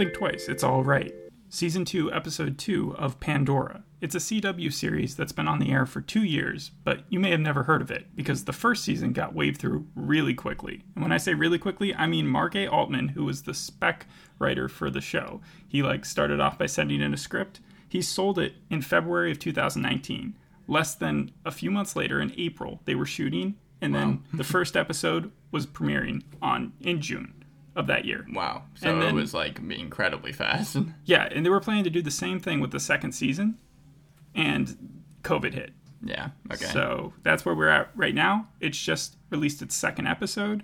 Think twice, it's all right. Season 2, Episode 2 of Pandora. It's a CW series that's been on the air for two years, but you may have never heard of it because the first season got waved through really quickly. And when I say really quickly, I mean Mark A. Altman, who was the spec writer for the show. He like started off by sending in a script. He sold it in February of 2019. Less than a few months later, in April, they were shooting, and then the first episode was premiering on in June of that year. Wow. So And it was like incredibly fast. Yeah, and they were planning to do the same thing with the second season, and COVID hit. yeah. Okay. So that's where we're at right now. It's just released its second episode.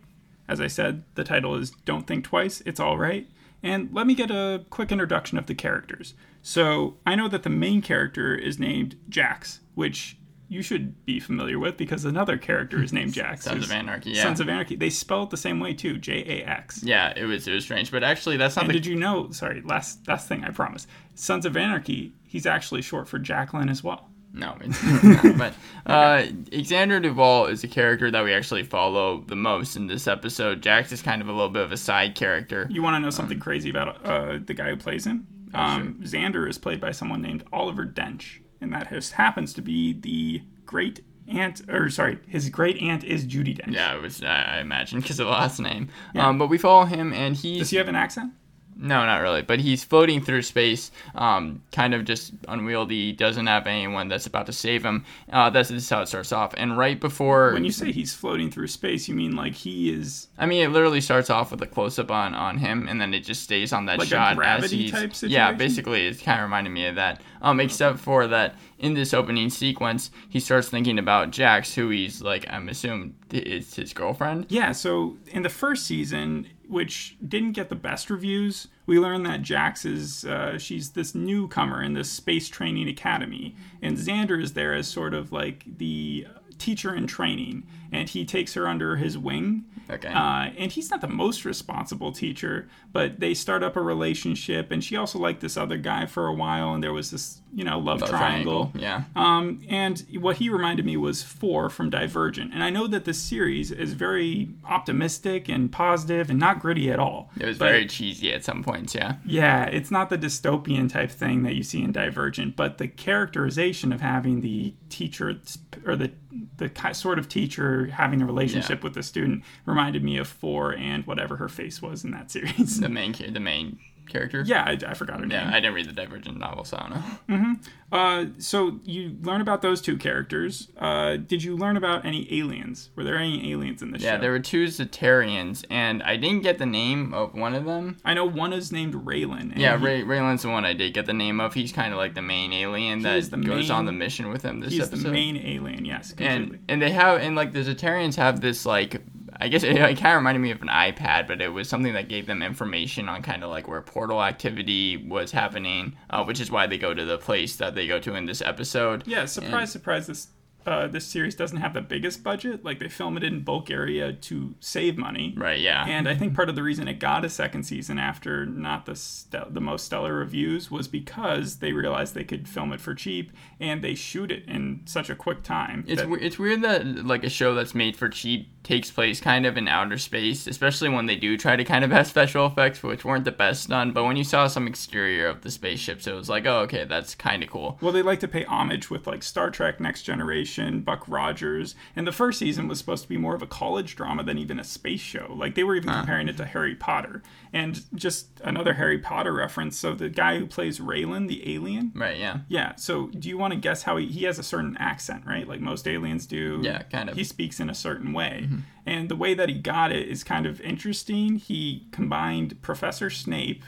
As I said, the title is Don't Think Twice, It's All Right. And let me get a quick introduction of the characters. So I know that the main character is named Jax, which you should be familiar with because another character is named Jax. Sons of Anarchy, yeah. Sons of Anarchy. They spell it the same way too, J A X. yeah, it was it was strange, but actually that's not And the did you know? Sorry, last last thing I promise. Sons of Anarchy. He's actually short for Jacqueline as well. No, not. But uh, Xander Duvall is a character that we actually follow the most in this episode. Jax is kind of a little bit of a side character. You want to know something crazy about uh, the guy who plays him? Um, Xander is played by someone named Oliver Dench, and that has, happens to be the great aunt, or sorry, his great aunt is Judi Dench. Yeah, was I I imagine because of the last name. Um, but we follow him, and he Does he have an accent? No, not really. But he's floating through space, um, kind of just unwieldy. Doesn't have anyone that's about to save him. Uh, that's this how it starts off. And right before, When you say he's floating through space, you mean like he is I mean, it literally starts off with a close up on on him, and then it just stays on that Like a shot as Gravity he's type yeah. Basically, it kind of reminded me of that. Um, except for that in this opening sequence, he starts thinking about Jax, who he's like, I'm assuming is his girlfriend. Yeah, so in the first season, which didn't get the best reviews, we learned that Jax is uh, she's this newcomer in this space training academy, and Xander is there as sort of like the teacher in training, and he takes her under his wing. Okay. Uh, and he's not the most responsible teacher, but they start up a relationship, and she also liked this other guy for a while, and there was this, you know, love, Love triangle. Yeah. Um, and what he reminded me was four from Divergent. And I know that this series is very optimistic and positive and not gritty at all. It was very cheesy at some points. Yeah. Yeah, it's not the dystopian type thing that you see in Divergent, but the characterization of having the teacher or the the sort of teacher having a relationship with the student reminded me of Four and whatever her face was in that series. The main the main character. yeah, I, I forgot her name. Yeah, I didn't read the Divergent novel, so I don't know. Uh, so you learn about those two characters. Uh, did you learn about any aliens? Were there any aliens in the Yeah, show? Yeah, there were two Zetarians, and I didn't get the name of one of them. I know one is named Raylan. Yeah, he- Ray, Raylan's the one I did get the name of. He's kind of like the main alien that is the goes main- on the mission with him this He's episode. the main alien. Yes, completely. and and they have and like the Zetarians have this like I guess it, it kind of reminded me of an iPad, but it was something that gave them information on kind of like where portal activity was happening, uh, which is why they go to the place that they go to in this episode. yeah, surprise, surprise. This uh, this series doesn't have the biggest budget. Like they film it in Bulgaria to save money. Right. Yeah. And I think part of the reason it got a second season after not the stel- the most stellar reviews was because they realized they could film it for cheap and they shoot it in such a quick time. It's that- we- it's weird that like a show that's made for cheap takes place kind of in outer space, especially when they do try to kind of have special effects, which weren't the best done. But when you saw some exterior of the spaceships, it was like, oh, okay, that's kind of cool. Well, they like to pay homage with like Star Trek Next Generation, Buck Rogers, and the first season was supposed to be more of a college drama than even a space show. Like they were even comparing it to Harry Potter. And just another Harry Potter reference. So the guy who plays Raylan, the alien, Right? Yeah. yeah. So do you want to guess how he he has a certain accent, right? Like most aliens do. Yeah, kind of. He speaks in a certain way. Mm-hmm. And the way that he got it is kind of interesting. He combined Professor Snape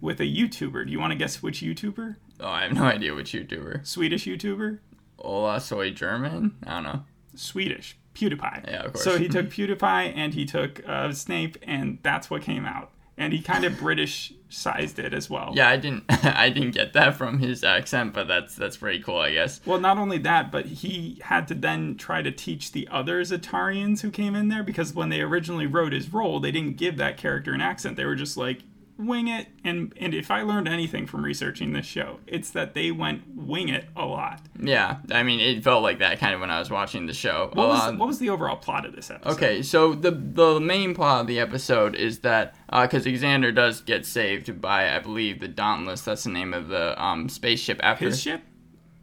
with a YouTuber. Do you want to guess which YouTuber? Oh, I have no idea which YouTuber. Swedish YouTuber? Ola Soy German? I don't know. Swedish. PewDiePie. Yeah, of course. So he took PewDiePie and he took uh, Snape, and that's what came out. And he kind of British sized it as well. Yeah, I didn't I didn't get that from his accent, but that's that's pretty cool, I guess. Well, not only that, but he had to then try to teach the other Zetarians who came in there because when they originally wrote his role, they didn't give that character an accent. They were just like, wing it. And and if I learned anything from researching this show, it's that they went wing it a lot. Yeah, I mean, it felt like that kind of when I was watching the show. What was Uh, what was the overall plot of this episode? Okay, so the the main plot of the episode is that because Xander does get saved by I believe the Dauntless. That's the name of the um, spaceship after his ship.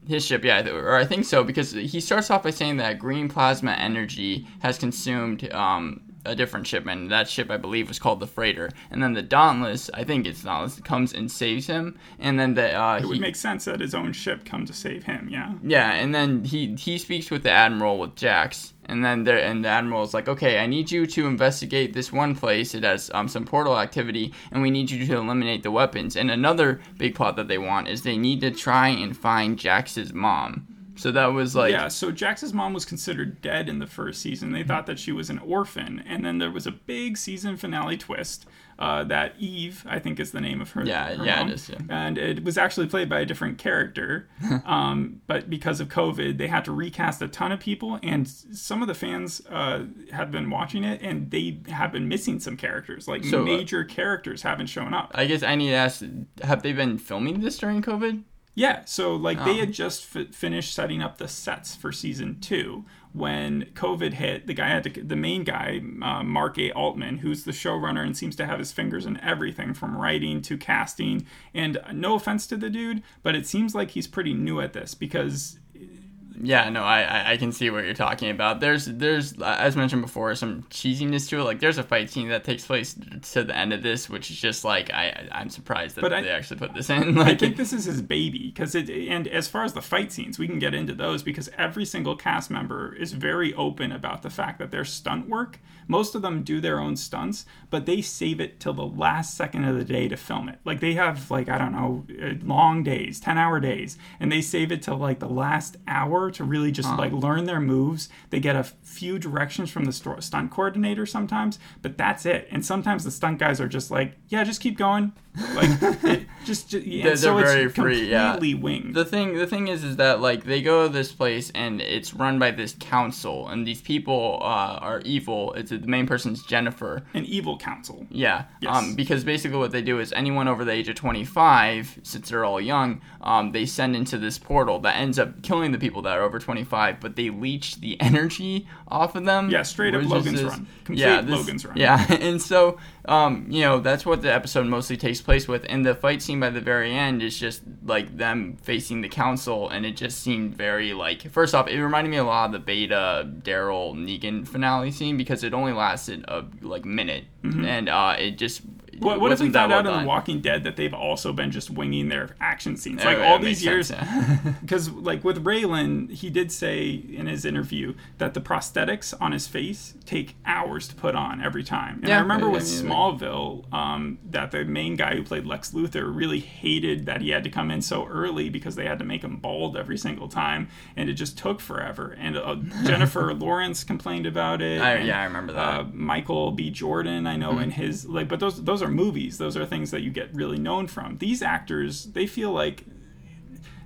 His ship, yeah, or I think so because he starts off by saying that green plasma energy has consumed um, a different ship, and that ship I believe was called the Freighter. And then the Dauntless, I think it's Dauntless, comes and saves him. And then the uh, It would he- make sense that his own ship come to save him. Yeah. yeah, and then he he speaks with the admiral with Jax, and then there and the admiral is like, okay, I need you to investigate this one place. It has um, some portal activity, and we need you to eliminate the weapons. And another big plot that they want is they need to try and find Jax's mom. So that was like, yeah, so Jax's mom was considered dead in the first season. They thought that she was an orphan, and then there was a big season finale twist uh, that Eve, I think, is the name of her. Yeah, her yeah, it mom, is, yeah. And it was actually played by a different character, um, but because of COVID, they had to recast a ton of people, and some of the fans uh, have been watching it, and they have been missing some characters. Like So, uh, major characters haven't shown up. I guess I need to ask, have they been filming this during COVID? Yeah, so like they Oh. had just f- finished setting up the sets for season two when COVID hit. The guy had to, the main guy, uh, Mark A. Altman, who's the showrunner and seems to have his fingers in everything from writing to casting. And no offense to the dude, but it seems like he's pretty new at this because Yeah, no, I, I I can see what you're talking about. There's there's uh, as mentioned before some cheesiness to it. Like there's a fight scene that takes place to the end of this, which is just like I I'm surprised that But I- they actually put this in. I Like think this is his baby because it. And as far as the fight scenes, we can get into those because every single cast member is very open about the fact that their stunt work. Most of them do their own stunts, but they save it till the last second of the day to film it. Like they have like I don't know, uh, long days, ten hour days, and they save it till like the last hour to really just like uh-huh. learn their moves. They get a few directions from the sto- stunt coordinator sometimes, but that's it. And sometimes the stunt guys are just like, yeah, just keep going. Like it, just, just yeah, They're- so they're it's very free, yeah. winged. the thing the thing is is that like they go to this place and it's run by this council and these people uh, are evil. It's the main person's Jennifer. An evil council. Yeah. Yes. Um, because basically what they do is anyone over the age of 25, since they're all young, um, they send into this portal that ends up killing the people that are over 25, but they leech the energy off of them. Yeah, straight up Logan's this- Run. Complete yeah, this- Logan's Run. Yeah, and so, um, you know, that's what the episode mostly takes place with. And the fight scene by the very end is just like them facing the council, and it just seemed very like. First off, it reminded me a lot of the Beta Daryl Negan finale scene because it only lasted a like minute, and uh, it just. What, what if we found out in. The Walking Dead that they've also been just winging their action scenes? Oh, Like yeah, all these years, sense, yeah. because like with Raylan, he did say in his interview that the prosthetics on his face take hours to put on every time. And Yeah, I remember with Smallville, um, that the main guy who played Lex Luthor really hated that he had to come in so early because they had to make him bald every single time, and it just took forever. And uh, Jennifer Lawrence complained about it. I, and, yeah, I remember that. uh, Michael B. Jordan, I know Mm-hmm. in his like, but those those are movies. Those are things that you get really known from. These actors, they feel like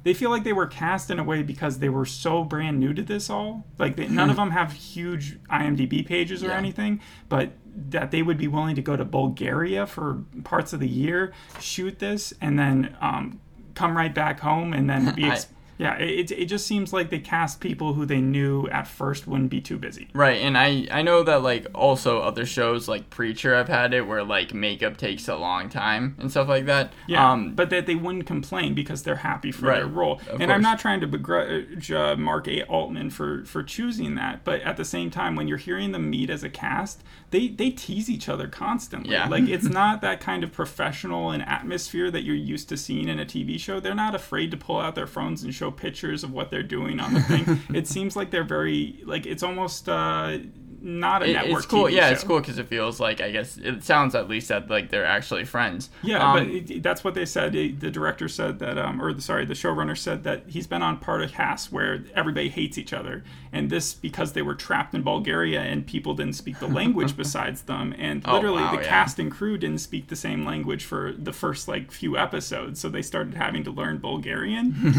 they feel like they were cast in a way because they were so brand new to this all. Like they, none of them have huge IMDb pages or Yeah. anything, but that they would be willing to go to Bulgaria for parts of the year, shoot this, and then um, come right back home and then be. Ex- yeah, it, it just seems like they cast people who they knew at first wouldn't be too busy. Right, and I I know that like also other shows like Preacher have had it where like makeup takes a long time and stuff like that. Yeah, Um, but that they wouldn't complain because they're happy for Right, their role. And I'm not trying to begrudge uh, Mark A. Altman for for choosing that, but at the same time, when you're hearing them meet as a cast, they they tease each other constantly. Yeah. Like it's not that kind of professional and atmosphere that you're used to seeing in a TV show. They're not afraid to pull out their phones and show pictures of what they're doing on the thing. it seems like they're very like it's almost uh, not a it- network. it's cool. TV yeah, show. it's cool because it feels like I guess it sounds at least that like they're actually friends. Yeah, Um, but it, that's what they said. The director said that, um, or the, sorry, the showrunner said that he's been on part of Haas where everybody hates each other, and this because they were trapped in Bulgaria and people didn't speak the language besides them, and Oh, literally wow, the yeah. cast and crew didn't speak the same language for the first like few episodes, so they started having to learn Bulgarian.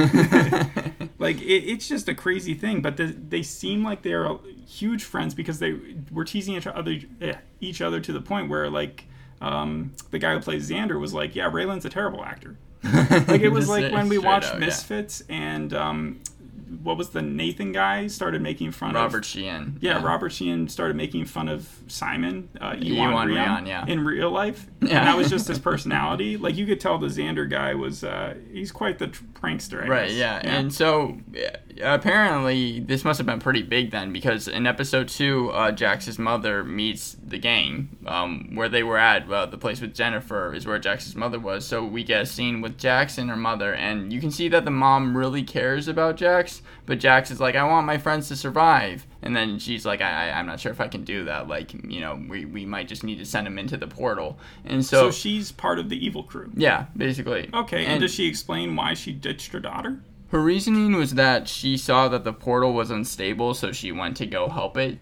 like it, it's just a crazy thing, but the, they seem like they're huge friends because they were teasing each other, eh, each other to the point where like um, the guy who plays Xander was like, "Yeah, Raylan's a terrible actor." Like it was like when we watched out, yeah. Misfits and um, what was the Nathan guy started making fun of Robert Sheehan. Yeah, Robert Sheehan started making fun of Simon, uh, Iwan, Iwan yeah. in real life. Yeah. And that was just his personality. Like, you could tell the Xander guy was, uh, he's quite the prankster, I Right, guess. yeah. And so apparently this must have been pretty big then because in episode two, uh, Jax's mother meets the gang um, where they were at. Uh, the place with Jennifer is where Jax's mother was. So we get a scene with Jax and her mother, and you can see that the mom really cares about Jax, but Jax is like, I want my friends to survive. And then she's like, I, I, I'm not sure if I can do that. Like, you know, we, we might just need to send him into the portal. And so, So she's part of the evil crew. yeah, basically. Okay, and, And- does she explain why she ditched her daughter? Her reasoning was that she saw that the portal was unstable, so she went to go help it.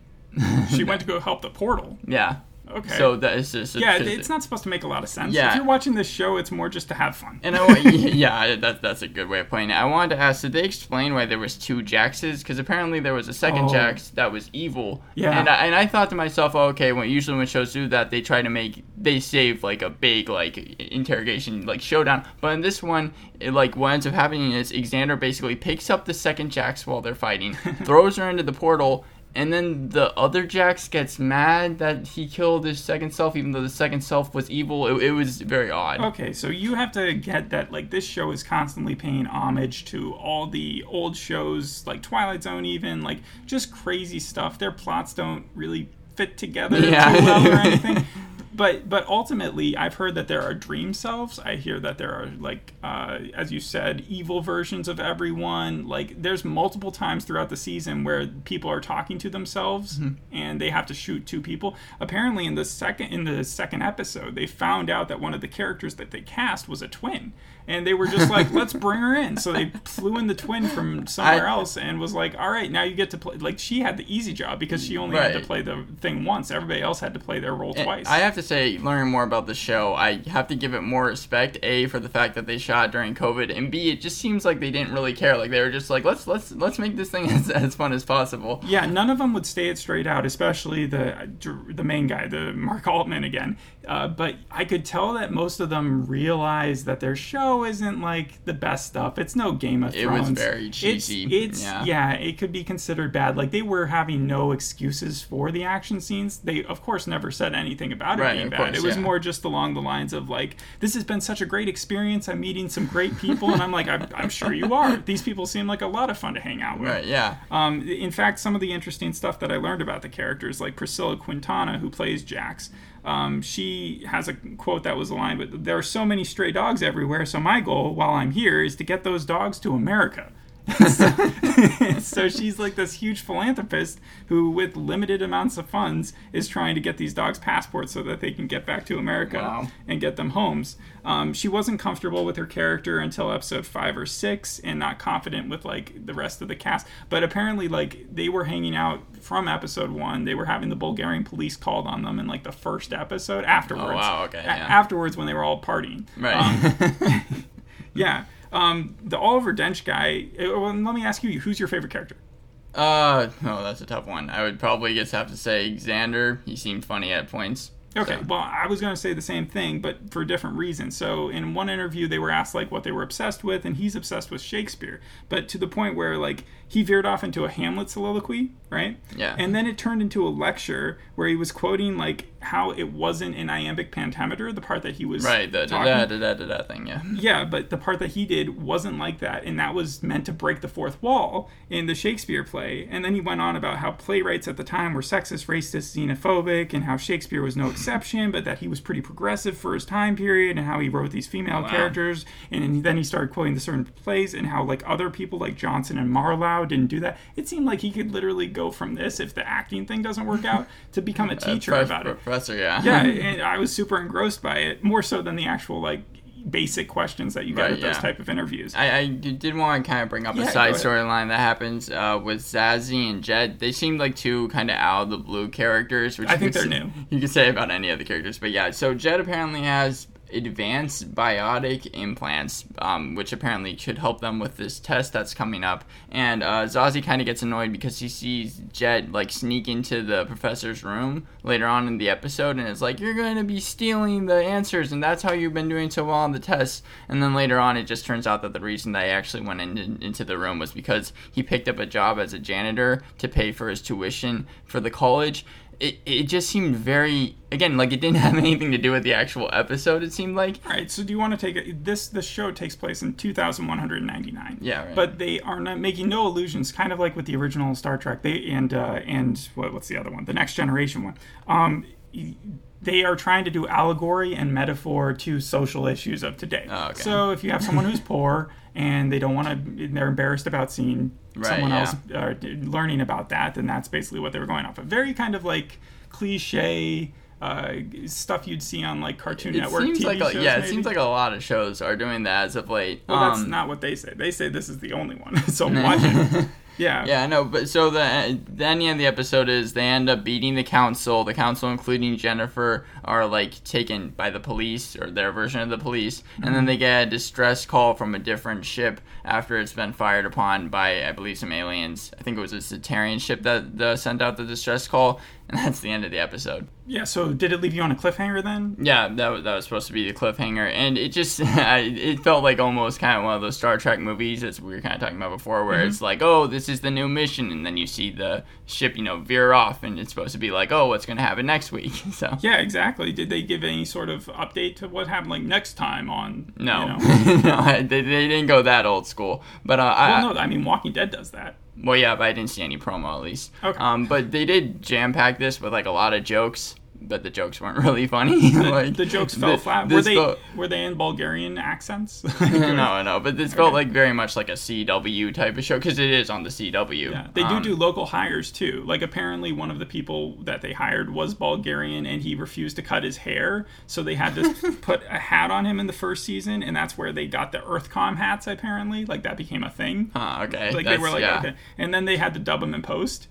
She went to go help the portal. Yeah. Okay. So that is just yeah, it- it's not supposed to make a lot of sense. Yeah. If you're watching this show, it's more just to have fun. And I, yeah, that, that's a good way of putting it. I wanted to ask, did they explain why there was two Jaxes? Because apparently there was a second Oh. Jax that was evil. Yeah. And I, and I thought to myself, oh, okay, when usually when shows do that, they try to make they save like a big like interrogation like showdown. But in this one, it, like what ends up happening is Xander basically picks up the second Jax while they're fighting, throws her into the portal. And then the other Jax gets mad that he killed his second self, even though the second self was evil. It, it was very odd. Okay, so you have to get that like this show is constantly paying homage to all the old shows like Twilight Zone even like just crazy stuff. Their plots don't really fit together Yeah. too well or anything. But but ultimately, I've heard that there are dream selves. I hear that there are like, uh, as you said, evil versions of everyone. Like, there's multiple times throughout the season where people are talking to themselves, and they have to shoot two people. Apparently, in the second in the second episode, they found out that one of the characters that they cast was a twin, and they were just like, "Let's bring her in." So they flew in the twin from somewhere I- else, and was like, "All right, now you get to play." Like, she had the easy job because she only had to play the thing once. Everybody else had to play their role And twice. I have to say, learning more about the show, I have to give it more respect. A for the fact that they shot during COVID, and B it just seems like they didn't really care. Like they were just like, let's let's let's make this thing as, as fun as possible. Yeah, none of them would stay it straight out, especially the the main guy, the Mark Altman again. Uh, but I could tell that most of them realized that their show isn't like the best stuff. It's no Game of Thrones. It was very It's- cheesy, It's, yeah. yeah, it could be considered bad. Like they were having no excuses for the action scenes. They of course never said anything about it Right, being bad. course, it was yeah. more just along the lines of like, this has been such a great experience. I'm meeting some great people, and I'm like, I'm, I'm sure you are. These people seem like a lot of fun to hang out with. Right? Yeah. Um, in fact, some of the interesting stuff that I learned about the characters, like Priscilla Quintana, who plays Jax, um, she has a quote that was aligned with There are so many stray dogs everywhere, so my goal while I'm here is to get those dogs to America. So, so she's like this huge philanthropist who, with limited amounts of funds, is trying to get these dogs passports so that they can get back to America Wow. and get them homes. Um, she wasn't comfortable with her character until episode five or six, and not confident with like the rest of the cast. But apparently, like they were hanging out from episode one. They were having the Bulgarian police called on them in like the first episode. Afterwards, Oh, wow, okay, A- yeah. afterwards when they were all partying, Right. yeah. Um, the Oliver Dench guy. uh, Well, let me ask you, who's your favorite character? uh, oh, that's a tough one. I would probably just have to say Xander. He seemed funny at points. Okay, So- well, I was going to say the same thing, but for different reasons. So, in one interview, they were asked like what they were obsessed with, and he's obsessed with Shakespeare, but to the point where like he veered off into a Hamlet soliloquy, right? Yeah. And then it turned into a lecture where he was quoting like how it wasn't an iambic pentameter, the part that he was Right. The da talking. da da da da thing. Yeah. Yeah, but the part that he did wasn't like that, and that was meant to break the fourth wall in the Shakespeare play. And then he went on about how playwrights at the time were sexist, racist, xenophobic, and how Shakespeare was no exception, but that he was pretty progressive for his time period, and how he wrote these female characters. And then he started quoting the certain plays, and how like other people like Jonson and Marlowe didn't do that. It seemed like he could literally go from this, if the acting thing doesn't work out, to become a uh, teacher Prof- about it Professor. Yeah. yeah, and I was super engrossed by it, more so than the actual like basic questions that you get Right, at those type of interviews. I, I did want to kind of bring up Yeah, a side storyline that happens uh, with Zazzy and Jed. They seemed like two kind of out of the blue characters. Which I think they're say- new. You could say about any of the characters, but yeah. So Jed apparently has advanced biotic implants, um, which apparently should help them with this test that's coming up. And uh, Zazie kind of gets annoyed because he sees Jed like sneak into the professor's room later on in the episode, and it's like you're going to be stealing the answers, and that's how you've been doing so well on the test. And then later on, it just turns out that the reason that he actually went in, into the room was because he picked up a job as a janitor to pay for his tuition for the college it, it just seemed very again like it didn't have anything to do with the actual episode it seemed like All right, so do you want to take it? This this show takes place in 2199. Yeah, right. But they are not making no illusions, kind of like with the original Star Trek. They and uh, and what, what's the other one? The Next Generation one. Um, they are trying to do allegory and metaphor to social issues of today. Oh, okay. So if you have someone who's poor and they don't want to, they're embarrassed about seeing Right, someone yeah. else uh, learning about that, then that's basically what they were going off of. Very kind of like cliche uh, stuff you'd see on like Cartoon it Network seems TV like a, shows. yeah it seems like a lot of shows are doing that as of late Well, that's Um, not what they say. They say this is the only one. so watch it. Yeah. Yeah, I know, but so the the ending of the episode is they end up beating the council. The council, including Jennifer, are like taken by the police or their version of the police, and then they get a distress call from a different ship after it's been fired upon by I believe some aliens. I think it was a Zetarian ship that uh, sent out the distress call, and that's the end of the episode. Yeah. So did it leave you on a cliffhanger then? Yeah, that was, that was supposed to be the cliffhanger, and it just it felt like almost kind of one of those Star Trek movies as we were kind of talking about before, where it's like, oh, this is the new mission, and then you see the ship, you know, veer off, and it's supposed to be like, oh, what's going to happen next week? So Yeah, exactly. Did they give any sort of update to what happened like next time on? no, You know? no, they, they didn't go that old school, but uh, I, Well, no. I mean, Walking Dead does that. Well, yeah, but I didn't see any promo at least. Okay. Um, but they did jam pack this with like a lot of jokes, but the jokes weren't really funny. like The jokes fell the- flat. Were they felt- were they in Bulgarian accents? no, no, but this felt like very much like a CW type of show because it is on the CW. Yeah, they do Um, do local hires too. Like apparently one of the people that they hired was Bulgarian and he refused to cut his hair, so they had to put a hat on him in the first season and that's where they got the Earthcom hats apparently. Like that became a thing. Huh, okay. Like they were like yeah. okay. And then they had to dub him in post.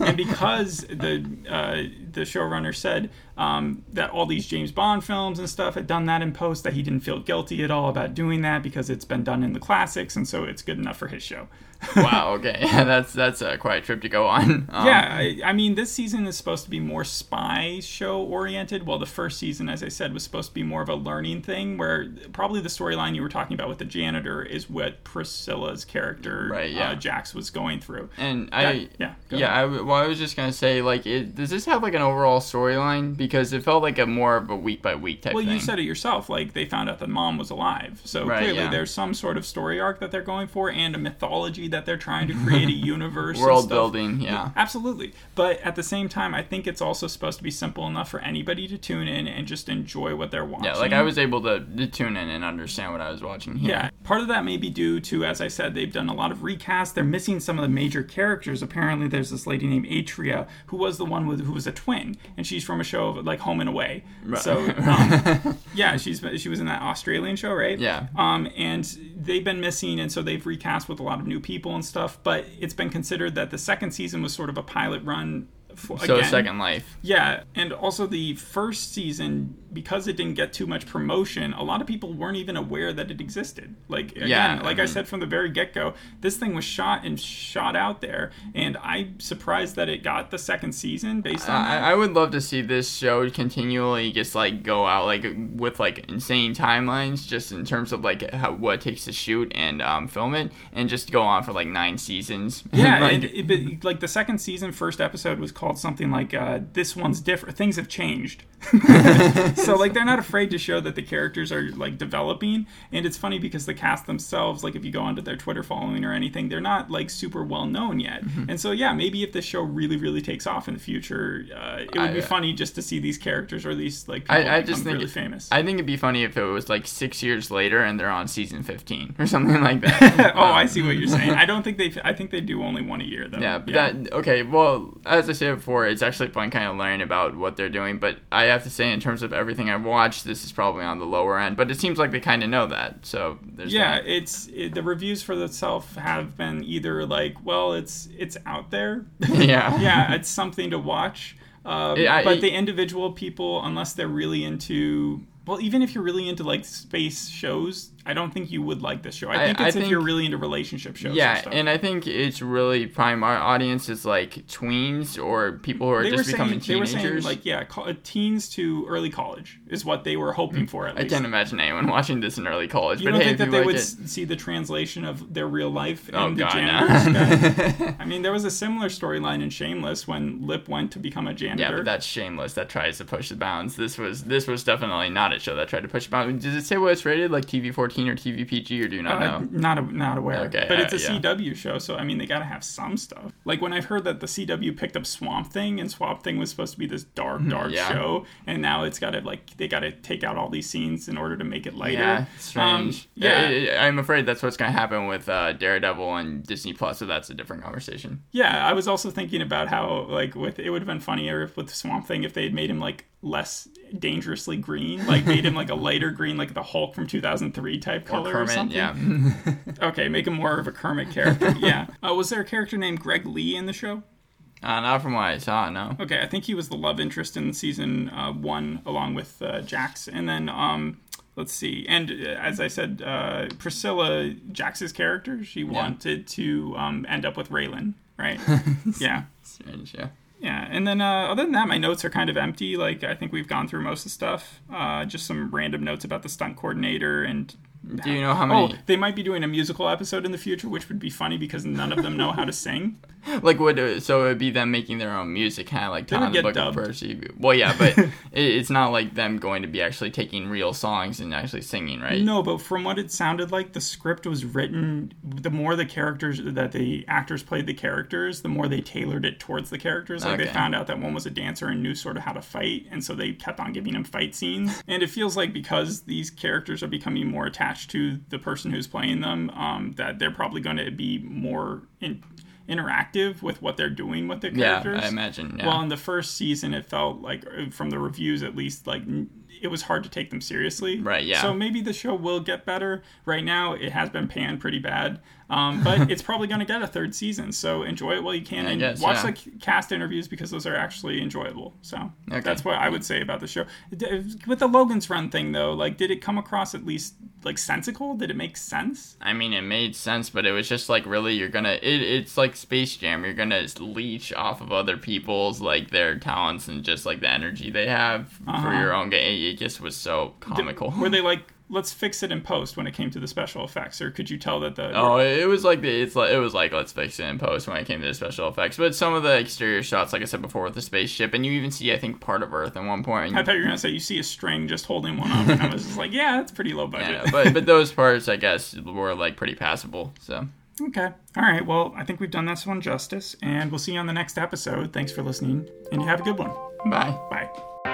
And because the uh, the showrunner said um, that all these James Bond films and stuff had done that in post, that he didn't feel guilty at all about doing that because it's been done in the classics, and so it's good enough for his show. wow. Okay. Yeah, that's that's uh, quite a trip to go on. Um, Yeah, I, I mean, this season is supposed to be more spy show oriented, while the first season, as I said, was supposed to be more of a learning thing. Where probably the storyline you were talking about with the janitor is what Priscilla's character, Right, yeah. uh, Jax, was going through. And That- I yeah, yeah. I, well, I was just gonna say like, it, does this have like an overall storyline? Because it felt like a more of a week by week type Well, thing. you said it yourself. Like they found out that mom was alive, so Right, clearly yeah. there's some sort of story arc that they're going for, and a mythology that they're trying to create a universe, and World stuff. building. Yeah. Absolutely. But at the same time, I think it's also supposed to be simple enough for anybody to tune in and just enjoy what they're watching. Yeah. Like I was able to, to tune in and understand what I was watching here. Yeah, part of that may be due to, as I said, they've done a lot of recasts. They're missing some of the major characters. Apparently, there's this lady named Atria who was the one with who was a twin, and she's from a show like Home and Away. So, um, yeah, she's she was in that Australian show, right? Yeah. Um, and they've been missing, and so they've recast with a lot of new people and stuff. But it's been considered that the second season was sort of a pilot run. For, So again. Second Life. Yeah, and also the first season, because it didn't get too much promotion, a lot of people weren't even aware that it existed. Like again, Yeah, like I I, said from the very get go, this thing was shot and shot out there, and I'm surprised that it got the second season based on. I, I would love to see this show continually just like go out like with like insane timelines just in terms of like how, what it takes to shoot and um, film it and just go on for like nine seasons Yeah, Like, it, but, like the second season, first episode was called something like uh, "This one's different. Things have changed." so like they're not afraid to show that the characters are like developing, and it's funny because the cast themselves, like if you go onto their Twitter following or anything, they're not like super well known yet. Mm-hmm. And so yeah, maybe if this show really really takes off in the future, uh, it would be I- funny just to see these characters or these like people I, I become just think really it- famous. I think it'd be funny if it was like six years later and they're on season fifteen or something like that. oh, I see what you're saying. I don't think they. I think they do only one a year though. Yeah, but that okay. Well, as I said before, it's actually fun kind of learning about what they're doing. But I have to say, in terms of everything I've watched, this is probably on the lower end. But it seems like they kind of know that. So there's yeah that. it's it, the reviews for itself have been either like well it's it's out there Yeah. yeah it's something to watch um, It- I- but it- the individual people unless they're really into Well, even if you're really into like space shows, I don't think you would like this show. I I- think I it's if think- you're really into relationship shows. Yeah, and, stuff. and I think it's really prime our audience is like tweens or people who are they just saying becoming they were teenagers. saying like yeah, co- uh, teens to early college is what they were hoping mm, for. At I least. can't imagine anyone watching this in early college. You but don't hey, think that they like would it, see the translation of their real life oh, in oh the god, janitor's guide? no. I mean, there was a similar storyline in Shameless when Lip went to become a janitor. yeah, but that's shameless. That tries to push the bounds. This was this was definitely not a show that tried to push the bounds. Does it say what it's rated, like TV fourteen or TV PG, or do you not Uh, know? not a, not aware. Okay, but it's a uh, yeah. CW show, so I mean they gotta have some stuff. Like when I've heard that the CW picked up Swamp Thing, and Swamp Thing was supposed to be this dark, dark Mm-hmm. Yeah. show, and now it's gotta like they gotta take out all these scenes in order to make it lighter. Yeah, strange. Um, yeah, yeah, it- it- I'm afraid that's what's going to happen with uh, Daredevil and Disney Plus. So that's a different conversation. yeah. I was also thinking about how like with it would have been funnier if with Swamp Thing if they had made him like less dangerously green, like made him like a lighter green, like the Hulk from 2003 type Or color or Kermit, something. yeah. Okay, make him more of a Kermit character. yeah. Uh, was there a character named Greg Lee in the show? uh, not from what I saw, no. Okay, I think he was the love interest in season uh, one, along with uh, Jax. And then, um, let's see. And uh, as I said, uh, Priscilla, Jax's character, she wanted to um, end up with Raylan, right? yeah. Strange, yeah. Yeah, and then uh, other than that, my notes are kind of empty. Like I think we've gone through most of the stuff. Uh, just some random notes about the stunt coordinator and. Do you know how many? Oh, they might be doing a musical episode in the future, which would be funny because none of them know how to sing. Like, would uh, so it would be them making their own music, kind of like would Tom the Book dubbed. of Percy. Well, yeah, but it, it's not like them going to be actually taking real songs and actually singing, right? No, but from what it sounded like, the script was written. The more the characters that the actors played the characters, the more they tailored it towards the characters. Like they found out that one was a dancer and knew sort of how to fight, and so they kept on giving him fight scenes. And it feels like because these characters are becoming more attached to the person who's playing them, um, that they're probably going to be more in, interactive with what they're doing with the characters. Yeah. I imagine. Yeah. Well, in the first season, it felt like, uh, from the reviews at least, like it was hard to take them seriously. Right, yeah. So maybe the show will get better. Right now, it has been panned pretty bad, um, but it's probably going to get a third season. So enjoy it while you can, I and guess, watch yeah. the cast interviews because those are actually enjoyable. So Okay. that's what I would say about the show. With the Logan's Run thing, though, like, did it come across at least like sensical? Did it make sense? I mean, it made sense, but it was just like really, you're gonna. It, it's like Space Jam. You're gonna leech off of other people's like their talents and just like the energy they have for Uh-huh. your own game. It just was so comical. Were they like, let's fix it in post when it came to the special effects, or could you tell that the Oh, it was like the, it's like it was like let's fix it in post when it came to the special effects. But some of the exterior shots, like I said before, with the spaceship, and you even see I think part of Earth at one point. I thought you were gonna say you see a string just holding one up, and I was just like, yeah, that's pretty low budget. Yeah, but but those parts I guess were like pretty passable. So okay, all right. Well, I think we've done this one justice, and we'll see you on the next episode. Thanks for listening, and you have a good one. bye. Bye.